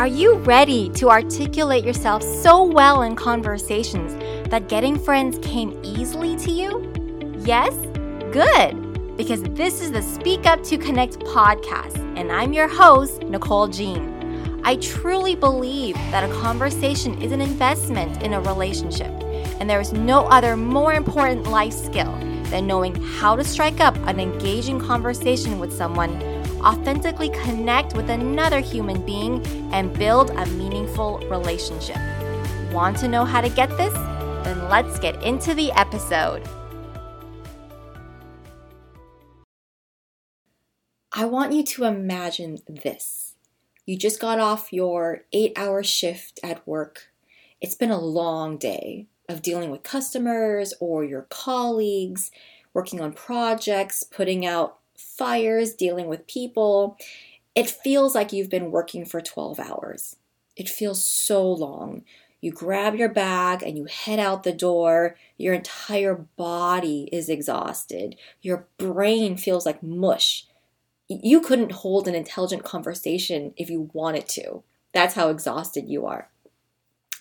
Are you ready to articulate yourself so well in conversations that getting friends came easily to you? Yes? Good! Because this is the Speak Up to Connect podcast, and I'm your host, Nicole Jeanne. I truly believe that a conversation is an investment in a relationship, and there is no other more important life skill than knowing how to strike up an engaging conversation with someone authentically connect with another human being, and build a meaningful relationship. Want to know how to get this? Then let's get into the episode. I want you to imagine this. You just got off your eight hour shift at work. It's been a long day of dealing with customers or your colleagues, working on projects, putting out fires, dealing with people. It feels like you've been working for 12 hours. It feels so long. You grab your bag and you head out the door. Your entire body is exhausted. Your brain feels like mush. You couldn't hold an intelligent conversation if you wanted to. That's how exhausted you are.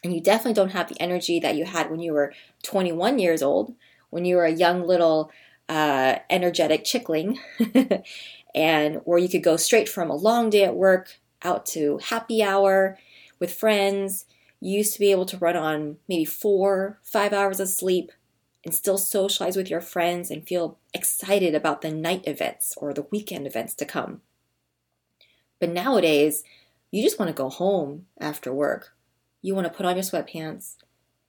And you definitely don't have the energy that you had when you were 21 years old, when you were a young little uh, energetic chickling, and where you could go straight from a long day at work out to happy hour with friends. You used to be able to run on maybe four, five hours of sleep and still socialize with your friends and feel excited about the night events or the weekend events to come. But nowadays, you just want to go home after work. You want to put on your sweatpants,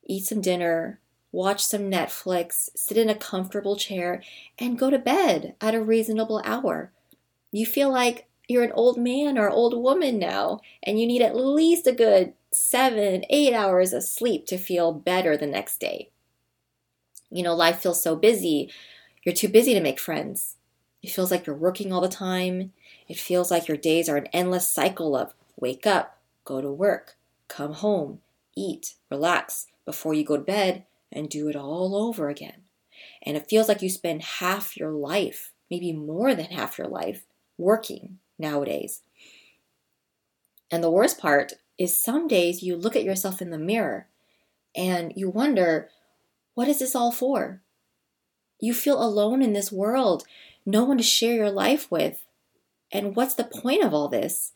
eat some dinner, watch some Netflix, sit in a comfortable chair, and go to bed at a reasonable hour. You feel like you're an old man or old woman now, and you need at least a good seven, eight hours of sleep to feel better the next day. You know, life feels so busy. You're too busy to make friends. It feels like you're working all the time. It feels like your days are an endless cycle of wake up, go to work, come home, eat, relax before you go to bed, and do it all over again. And it feels like you spend half your life, maybe more than half your life, working nowadays. And the worst part is some days you look at yourself in the mirror and you wonder, what is this all for? You feel alone in this world, no one to share your life with. And what's the point of all this?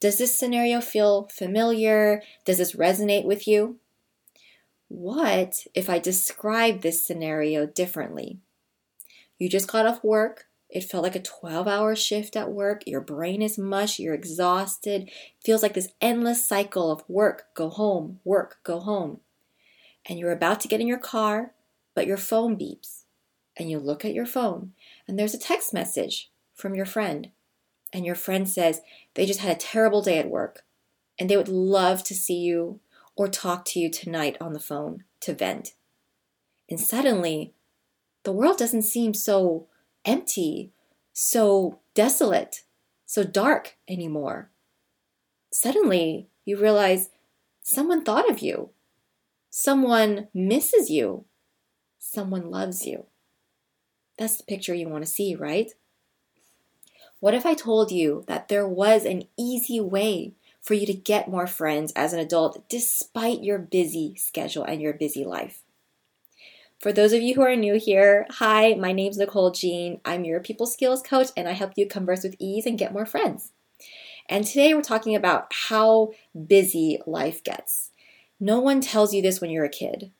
Does this scenario feel familiar? Does this resonate with you? What if I describe this scenario differently? You just got off work. It felt like a 12 hour shift at work. Your brain is mush. You're exhausted. It feels like this endless cycle of work, go home, work, go home. And you're about to get in your car, but your phone beeps. And you look at your phone, and there's a text message from your friend. And your friend says they just had a terrible day at work and they would love to see you or talk to you tonight on the phone to vent. And suddenly, the world doesn't seem so empty, so desolate, so dark anymore. Suddenly, you realize someone thought of you, someone misses you, someone loves you. That's the picture you want to see, right? What if I told you that there was an easy way for you to get more friends as an adult despite your busy schedule and your busy life. For those of you who are new here, hi, my name's Nicole Jeanne. I'm your people skills coach and I help you converse with ease and get more friends. And today we're talking about how busy life gets. No one tells you this when you're a kid,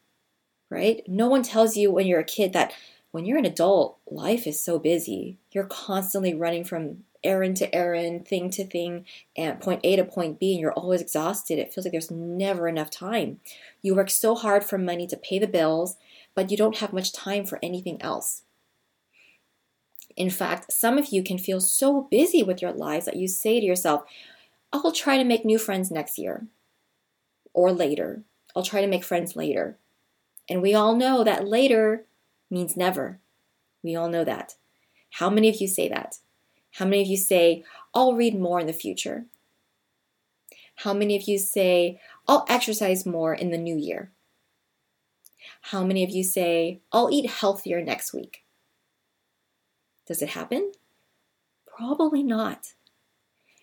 right? No one tells you when you're a kid that when you're an adult, life is so busy. You're constantly running from errand to errand, thing to thing, and point A to point B, and you're always exhausted. It feels like there's never enough time. You work so hard for money to pay the bills, but you don't have much time for anything else. In fact, some of you can feel so busy with your lives that you say to yourself, I'll try to make new friends next year or later. I'll try to make friends later. And we all know that later means never. We all know that. How many of you say that? How many of you say, I'll read more in the future? How many of you say, I'll exercise more in the new year? How many of you say, I'll eat healthier next week? Does it happen? Probably not.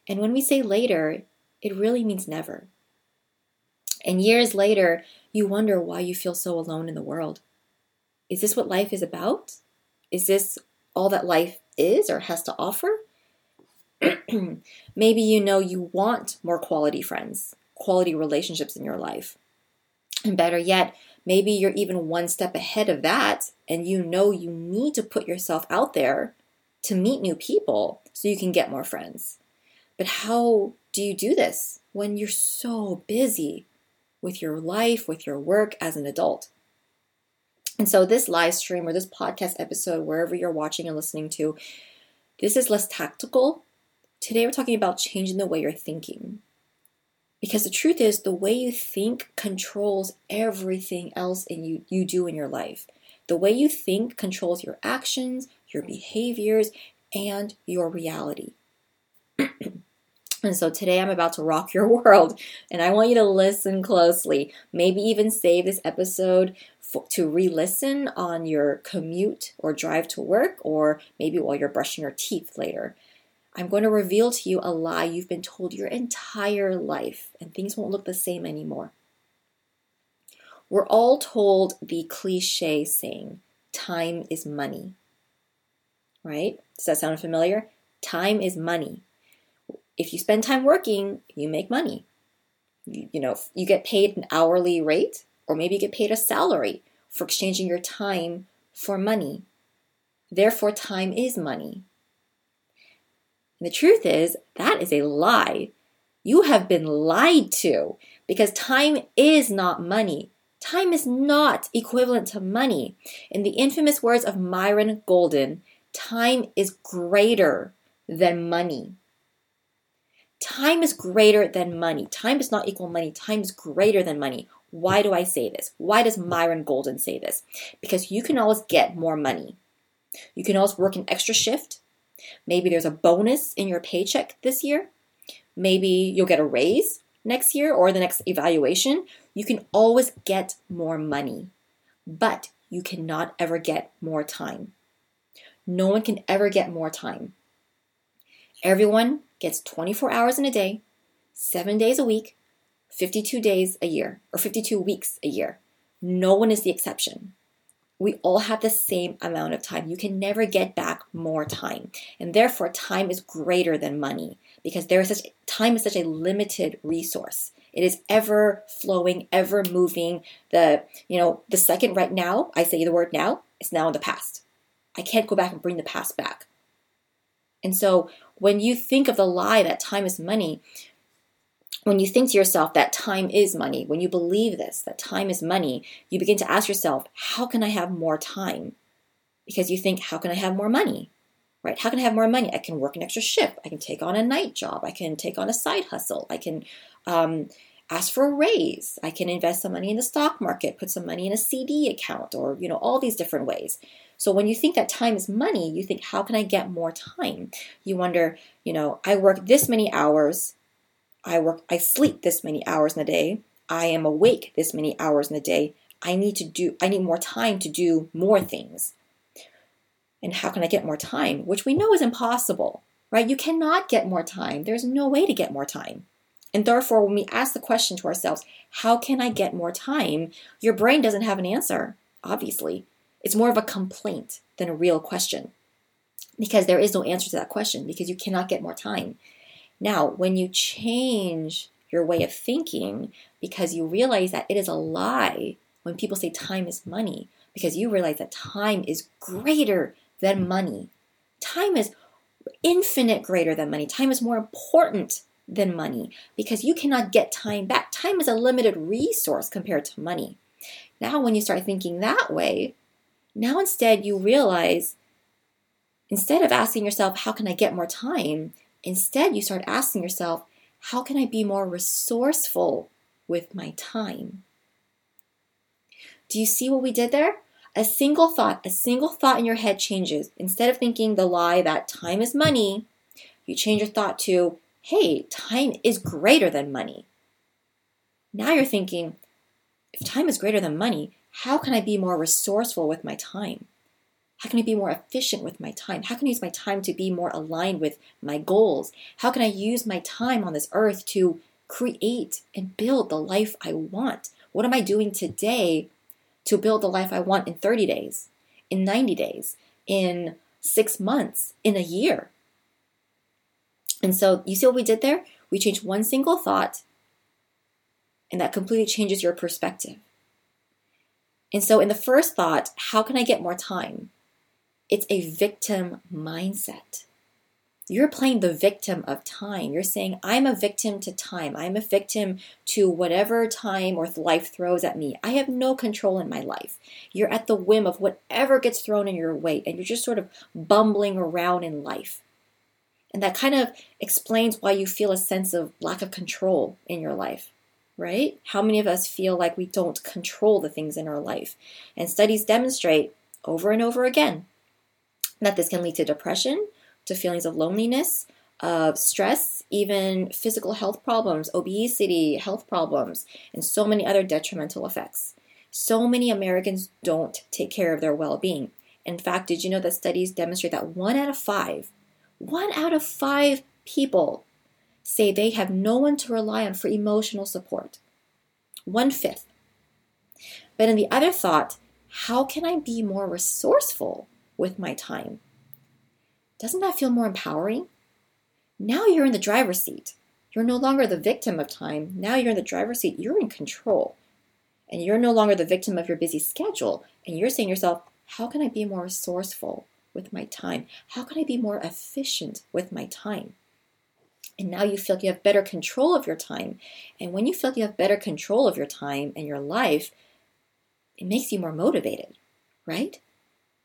And when we say later, it really means never. And years later, you wonder why you feel so alone in the world. Is this what life is about? Is this all that life is or has to offer? Maybe you know you want more quality friends, quality relationships in your life. And better yet, maybe you're even one step ahead of that and you know you need to put yourself out there to meet new people so you can get more friends. But how do you do this when you're so busy with your life, with your work as an adult? And so, this live stream or this podcast episode, wherever you're watching and listening to, this is less tactical. Today, we're talking about changing the way you're thinking. Because the truth is, the way you think controls everything else in you, you do in your life. The way you think controls your actions, your behaviors, and your reality. and so today I'm about to rock your world, and I want you to listen closely. Maybe even save this episode for, to re listen on your commute or drive to work, or maybe while you're brushing your teeth later. I'm going to reveal to you a lie you've been told your entire life, and things won't look the same anymore. We're all told the cliche saying, time is money. Right? Does that sound familiar? Time is money. If you spend time working, you make money. You, you know, you get paid an hourly rate, or maybe you get paid a salary for exchanging your time for money. Therefore, time is money. And the truth is, that is a lie. You have been lied to because time is not money. Time is not equivalent to money. In the infamous words of Myron Golden, time is greater than money. Time is greater than money. Time does not equal money. Time is greater than money. Why do I say this? Why does Myron Golden say this? Because you can always get more money. You can always work an extra shift. Maybe there's a bonus in your paycheck this year. Maybe you'll get a raise next year or the next evaluation. You can always get more money, but you cannot ever get more time. No one can ever get more time. Everyone gets 24 hours in a day, seven days a week, 52 days a year, or 52 weeks a year. No one is the exception we all have the same amount of time. You can never get back more time. And therefore, time is greater than money because there is such time is such a limited resource. It is ever flowing, ever moving. The, you know, the second right now, I say the word now, it's now in the past. I can't go back and bring the past back. And so when you think of the lie that time is money, when you think to yourself that time is money, when you believe this, that time is money, you begin to ask yourself, how can I have more time? Because you think, how can I have more money? Right? How can I have more money? I can work an extra shift. I can take on a night job. I can take on a side hustle. I can um, ask for a raise. I can invest some money in the stock market, put some money in a CD account, or you know all these different ways. So when you think that time is money, you think, how can I get more time? You wonder, you know, I work this many hours I work, I sleep this many hours in a day. I am awake this many hours in a day. I need to do, I need more time to do more things. And how can I get more time? Which we know is impossible, right? You cannot get more time. There's no way to get more time. And therefore, when we ask the question to ourselves, how can I get more time? Your brain doesn't have an answer, obviously. It's more of a complaint than a real question because there is no answer to that question because you cannot get more time. Now, when you change your way of thinking because you realize that it is a lie when people say time is money, because you realize that time is greater than money. Time is infinite greater than money. Time is more important than money because you cannot get time back. Time is a limited resource compared to money. Now, when you start thinking that way, now instead you realize instead of asking yourself, How can I get more time? Instead, you start asking yourself, how can I be more resourceful with my time? Do you see what we did there? A single thought, a single thought in your head changes. Instead of thinking the lie that time is money, you change your thought to, hey, time is greater than money. Now you're thinking, if time is greater than money, how can I be more resourceful with my time? How can I be more efficient with my time? How can I use my time to be more aligned with my goals? How can I use my time on this earth to create and build the life I want? What am I doing today to build the life I want in 30 days, in 90 days, in six months, in a year? And so, you see what we did there? We changed one single thought, and that completely changes your perspective. And so, in the first thought, how can I get more time? It's a victim mindset. You're playing the victim of time. You're saying, I'm a victim to time. I'm a victim to whatever time or life throws at me. I have no control in my life. You're at the whim of whatever gets thrown in your way, and you're just sort of bumbling around in life. And that kind of explains why you feel a sense of lack of control in your life right? How many of us feel like we don't control the things in our life? And studies demonstrate over and over again that this can lead to depression, to feelings of loneliness, of stress, even physical health problems, obesity, health problems, and so many other detrimental effects. So many Americans don't take care of their well being. In fact, did you know that studies demonstrate that one out of five, one out of five people say they have no one to rely on for emotional support. One fifth. But in the other thought, how can I be more resourceful with my time? Doesn't that feel more empowering? Now you're in the driver's seat. You're no longer the victim of time. Now you're in the driver's seat. You're in control. And you're no longer the victim of your busy schedule. And you're saying to yourself, how can I be more resourceful with my time? How can I be more efficient with my time? And now you feel like you have better control of your time. And when you feel like you have better control of your time and your life, it makes you more motivated, right?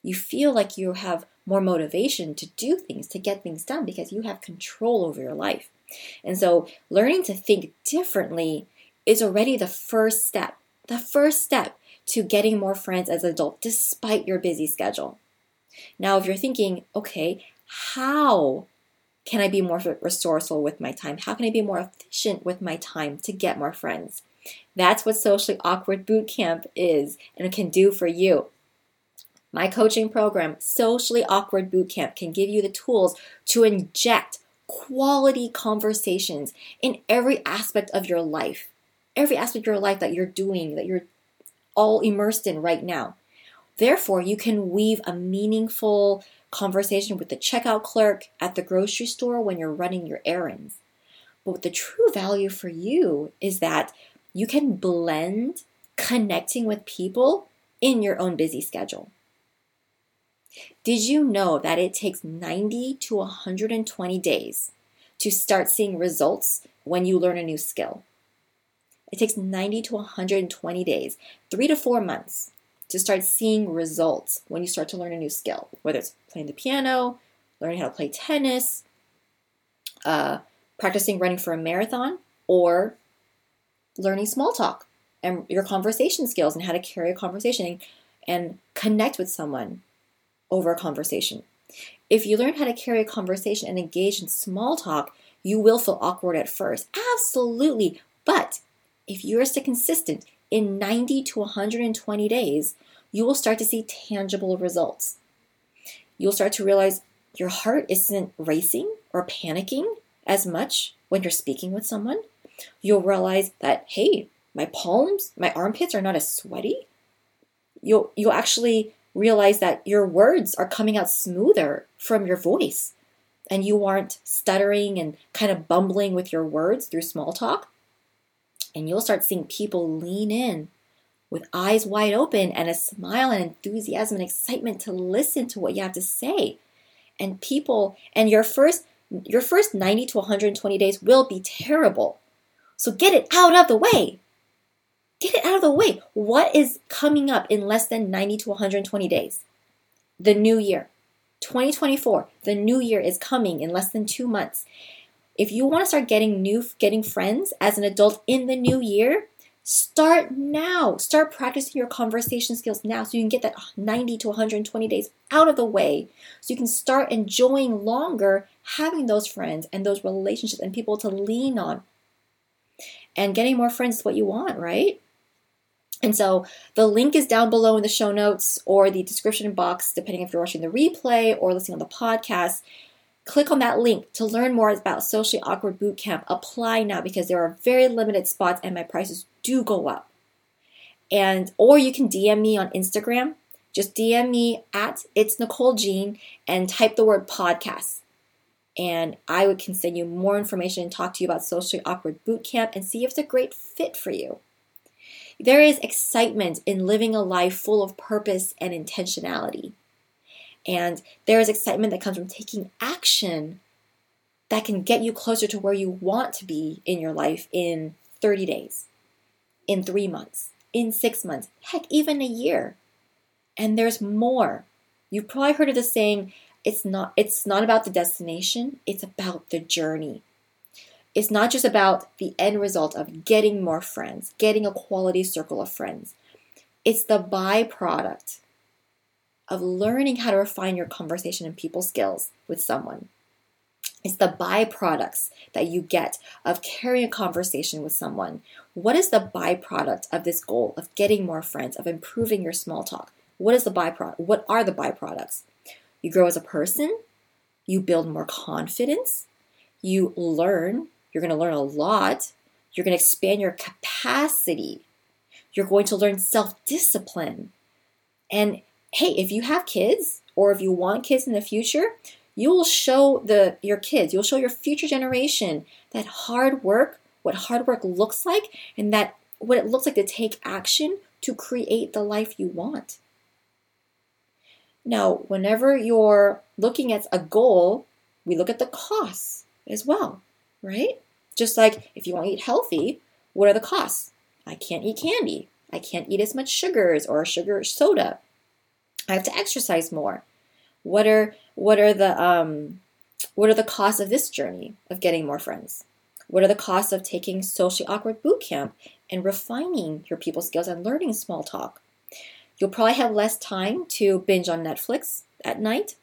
You feel like you have more motivation to do things, to get things done because you have control over your life. And so learning to think differently is already the first step, the first step to getting more friends as an adult despite your busy schedule. Now, if you're thinking, okay, how can I be more resourceful with my time? How can I be more efficient with my time to get more friends? That's what Socially Awkward Boot Camp is and can do for you. My coaching program, Socially Awkward Boot Camp, can give you the tools to inject quality conversations in every aspect of your life. Every aspect of your life that you're doing, that you're all immersed in right now. Therefore, you can weave a meaningful conversation with the checkout clerk at the grocery store when you're running your errands. But the true value for you is that you can blend connecting with people in your own busy schedule. Did you know that it takes 90 to 120 days to start seeing results when you learn a new skill? It takes 90 to 120 days, three to four months to start seeing results when you start to learn a new skill, whether it's playing the piano, learning how to play tennis, uh, practicing running for a marathon, or learning small talk and your conversation skills and how to carry a conversation and connect with someone over a conversation. If you learn how to carry a conversation and engage in small talk, you will feel awkward at first. Absolutely. But if you're still consistent, in 90 to 120 days, you will start to see tangible results. You'll start to realize your heart isn't racing or panicking as much when you're speaking with someone. You'll realize that, hey, my palms, my armpits are not as sweaty. You'll, you'll actually realize that your words are coming out smoother from your voice and you aren't stuttering and kind of bumbling with your words through small talk. And you'll start seeing people lean in with eyes wide open and a smile and enthusiasm and excitement to listen to what you have to say. And people, and your first your first 90 to 120 days will be terrible. So get it out of the way. Get it out of the way. What is coming up in less than 90 to 120 days? The new year. 2024. The new year is coming in less than 2 months. If you want to start getting new getting friends as an adult in the new year, start now. Start practicing your conversation skills now so you can get that 90 to 120 days out of the way so you can start enjoying longer having those friends and those relationships and people to lean on. And getting more friends is what you want, right? And so the link is down below in the show notes or the description box, depending if you're watching the replay or listening on the podcast. Click on that link to learn more about Socially Awkward Bootcamp. Apply now because there are very limited spots and my prices do go up. And or you can DM me on Instagram. Just DM me at it's Nicole Jeanne and type the word podcast. And I would can send you more information and talk to you about Socially Awkward Bootcamp and see if it's a great fit for you. There is excitement in living a life full of purpose and intentionality. And there is excitement that comes from taking action that can get you closer to where you want to be in your life in 30 days, in three months, in six months, heck, even a year. And there's more. You've probably heard of the saying, it's not, it's not about the destination, it's about the journey. It's not just about the end result of getting more friends, getting a quality circle of friends. It's the byproduct of learning how to refine your conversation and people skills with someone. It's the byproducts that you get of carrying a conversation with someone. What is the byproduct of this goal of getting more friends, of improving your small talk? What is the byproduct? What are the byproducts? You grow as a person, you build more confidence, you learn, you're going to learn a lot, you're going to expand your capacity, you're going to learn self discipline. And hey, if you have kids or if you want kids in the future, you will show the your kids, you'll show your future generation that hard work, what hard work looks like, and that what it looks like to take action to create the life you want. Now, whenever you're looking at a goal, we look at the costs as well, right? Just like if you want to eat healthy, what are the costs? I can't eat candy. I can't eat as much sugars or sugar soda. I have to exercise more. What are what are the um, what are the costs of this journey of getting more friends? What are the costs of taking socially awkward boot camp and refining your people skills and learning small talk? You'll probably have less time to binge on Netflix at night.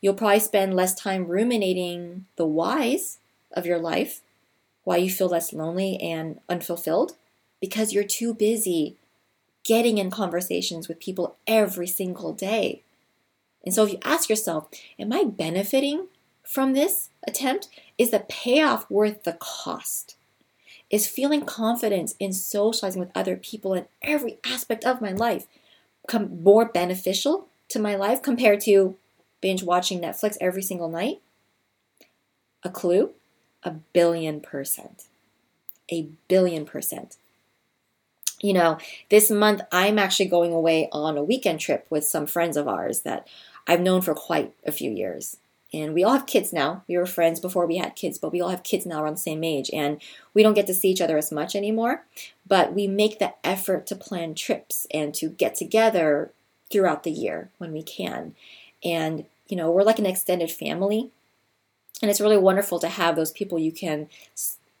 You'll probably spend less time ruminating the whys of your life, why you feel less lonely and unfulfilled, because you're too busy getting in conversations with people every single day. And so if you ask yourself, am I benefiting from this attempt? Is the payoff worth the cost? Is feeling confidence in socializing with other people in every aspect of my life more beneficial to my life compared to binge watching Netflix every single night? A clue? A billion percent. A billion percent you know, this month I'm actually going away on a weekend trip with some friends of ours that I've known for quite a few years. And we all have kids now. We were friends before we had kids, but we all have kids now around the same age. And we don't get to see each other as much anymore. But we make the effort to plan trips and to get together throughout the year when we can. And, you know, we're like an extended family. And it's really wonderful to have those people you can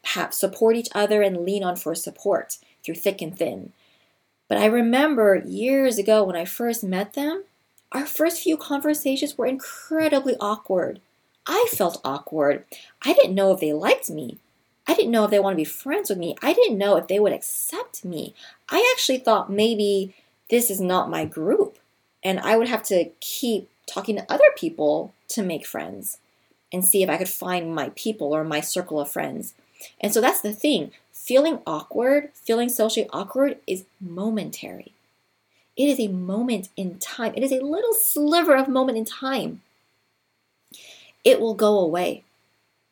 have, support each other and lean on for support through thick and thin. But I remember years ago when I first met them, our first few conversations were incredibly awkward. I felt awkward. I didn't know if they liked me. I didn't know if they wanted to be friends with me. I didn't know if they would accept me. I actually thought maybe this is not my group and I would have to keep talking to other people to make friends and see if I could find my people or my circle of friends. And so that's the thing feeling awkward, feeling socially awkward is momentary. It is a moment in time. It is a little sliver of moment in time. It will go away.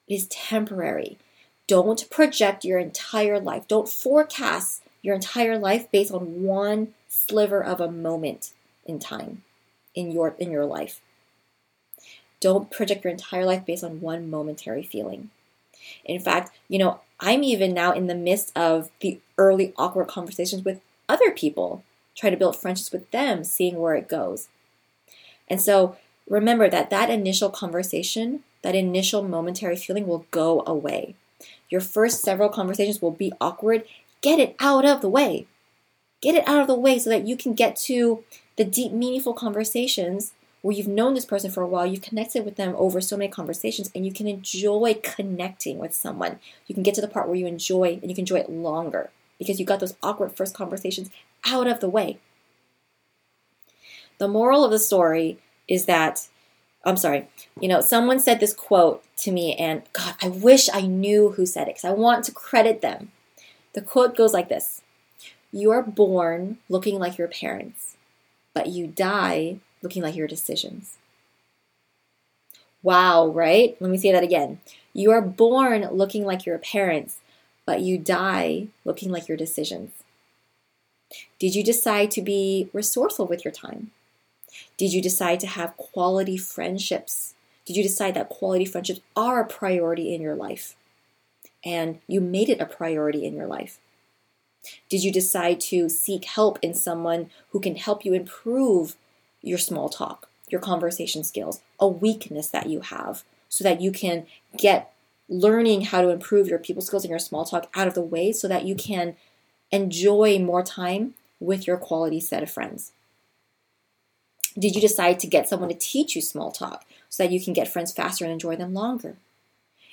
It is temporary. Don't project your entire life. Don't forecast your entire life based on one sliver of a moment in time in your in your life. Don't project your entire life based on one momentary feeling. In fact, you know, I'm even now in the midst of the early awkward conversations with other people, trying to build friendships with them, seeing where it goes. And so remember that that initial conversation, that initial momentary feeling will go away. Your first several conversations will be awkward. Get it out of the way. Get it out of the way so that you can get to the deep, meaningful conversations where you've known this person for a while, you've connected with them over so many conversations, and you can enjoy connecting with someone. You can get to the part where you enjoy and you can enjoy it longer. because you got those awkward first conversations out of the way. The moral of the story is that, I'm sorry, you know, someone said this quote to me, and God, I wish I knew who said it because I want to credit them. The quote goes like this You are born looking like your parents, but you die looking like your decisions. Wow, right? Let me say that again. You are born looking like your parents, but you die looking like your decisions. Did you decide to be resourceful with your time? Did you decide to have quality friendships? Did you decide that quality friendships are a priority in your life? And you made it a priority in your life? Did you decide to seek help in someone who can help you improve your small talk, your conversation skills, a weakness that you have, so that you can get learning how to improve your people skills and your small talk out of the way so that you can enjoy more time with your quality set of friends? Did you decide to get someone to teach you small talk so that you can get friends faster and enjoy them longer?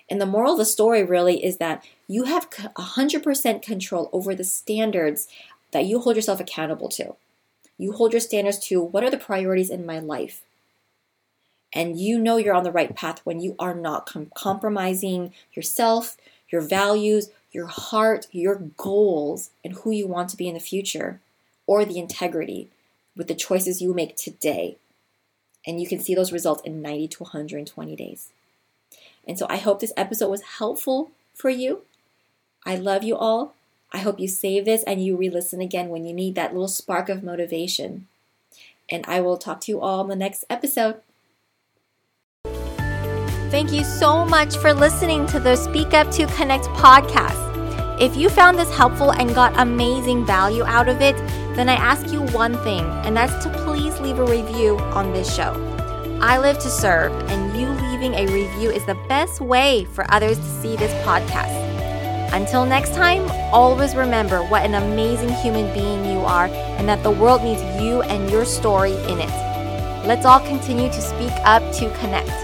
And the moral of the story really is that you have 100% control over the standards that you hold yourself accountable to. You hold your standards to what are the priorities in my life? And you know you're on the right path when you are not com- compromising yourself, your values, your heart, your goals, and who you want to be in the future, or the integrity with the choices you make today. And you can see those results in 90 to 120 days. And so I hope this episode was helpful for you. I love you all. I hope you save this and you re listen again when you need that little spark of motivation. And I will talk to you all in the next episode. Thank you so much for listening to the Speak Up to Connect podcast. If you found this helpful and got amazing value out of it, then I ask you one thing, and that's to please leave a review on this show. I live to serve, and you leaving a review is the best way for others to see this podcast. Until next time, always remember what an amazing human being you are and that the world needs you and your story in it. Let's all continue to speak up to connect.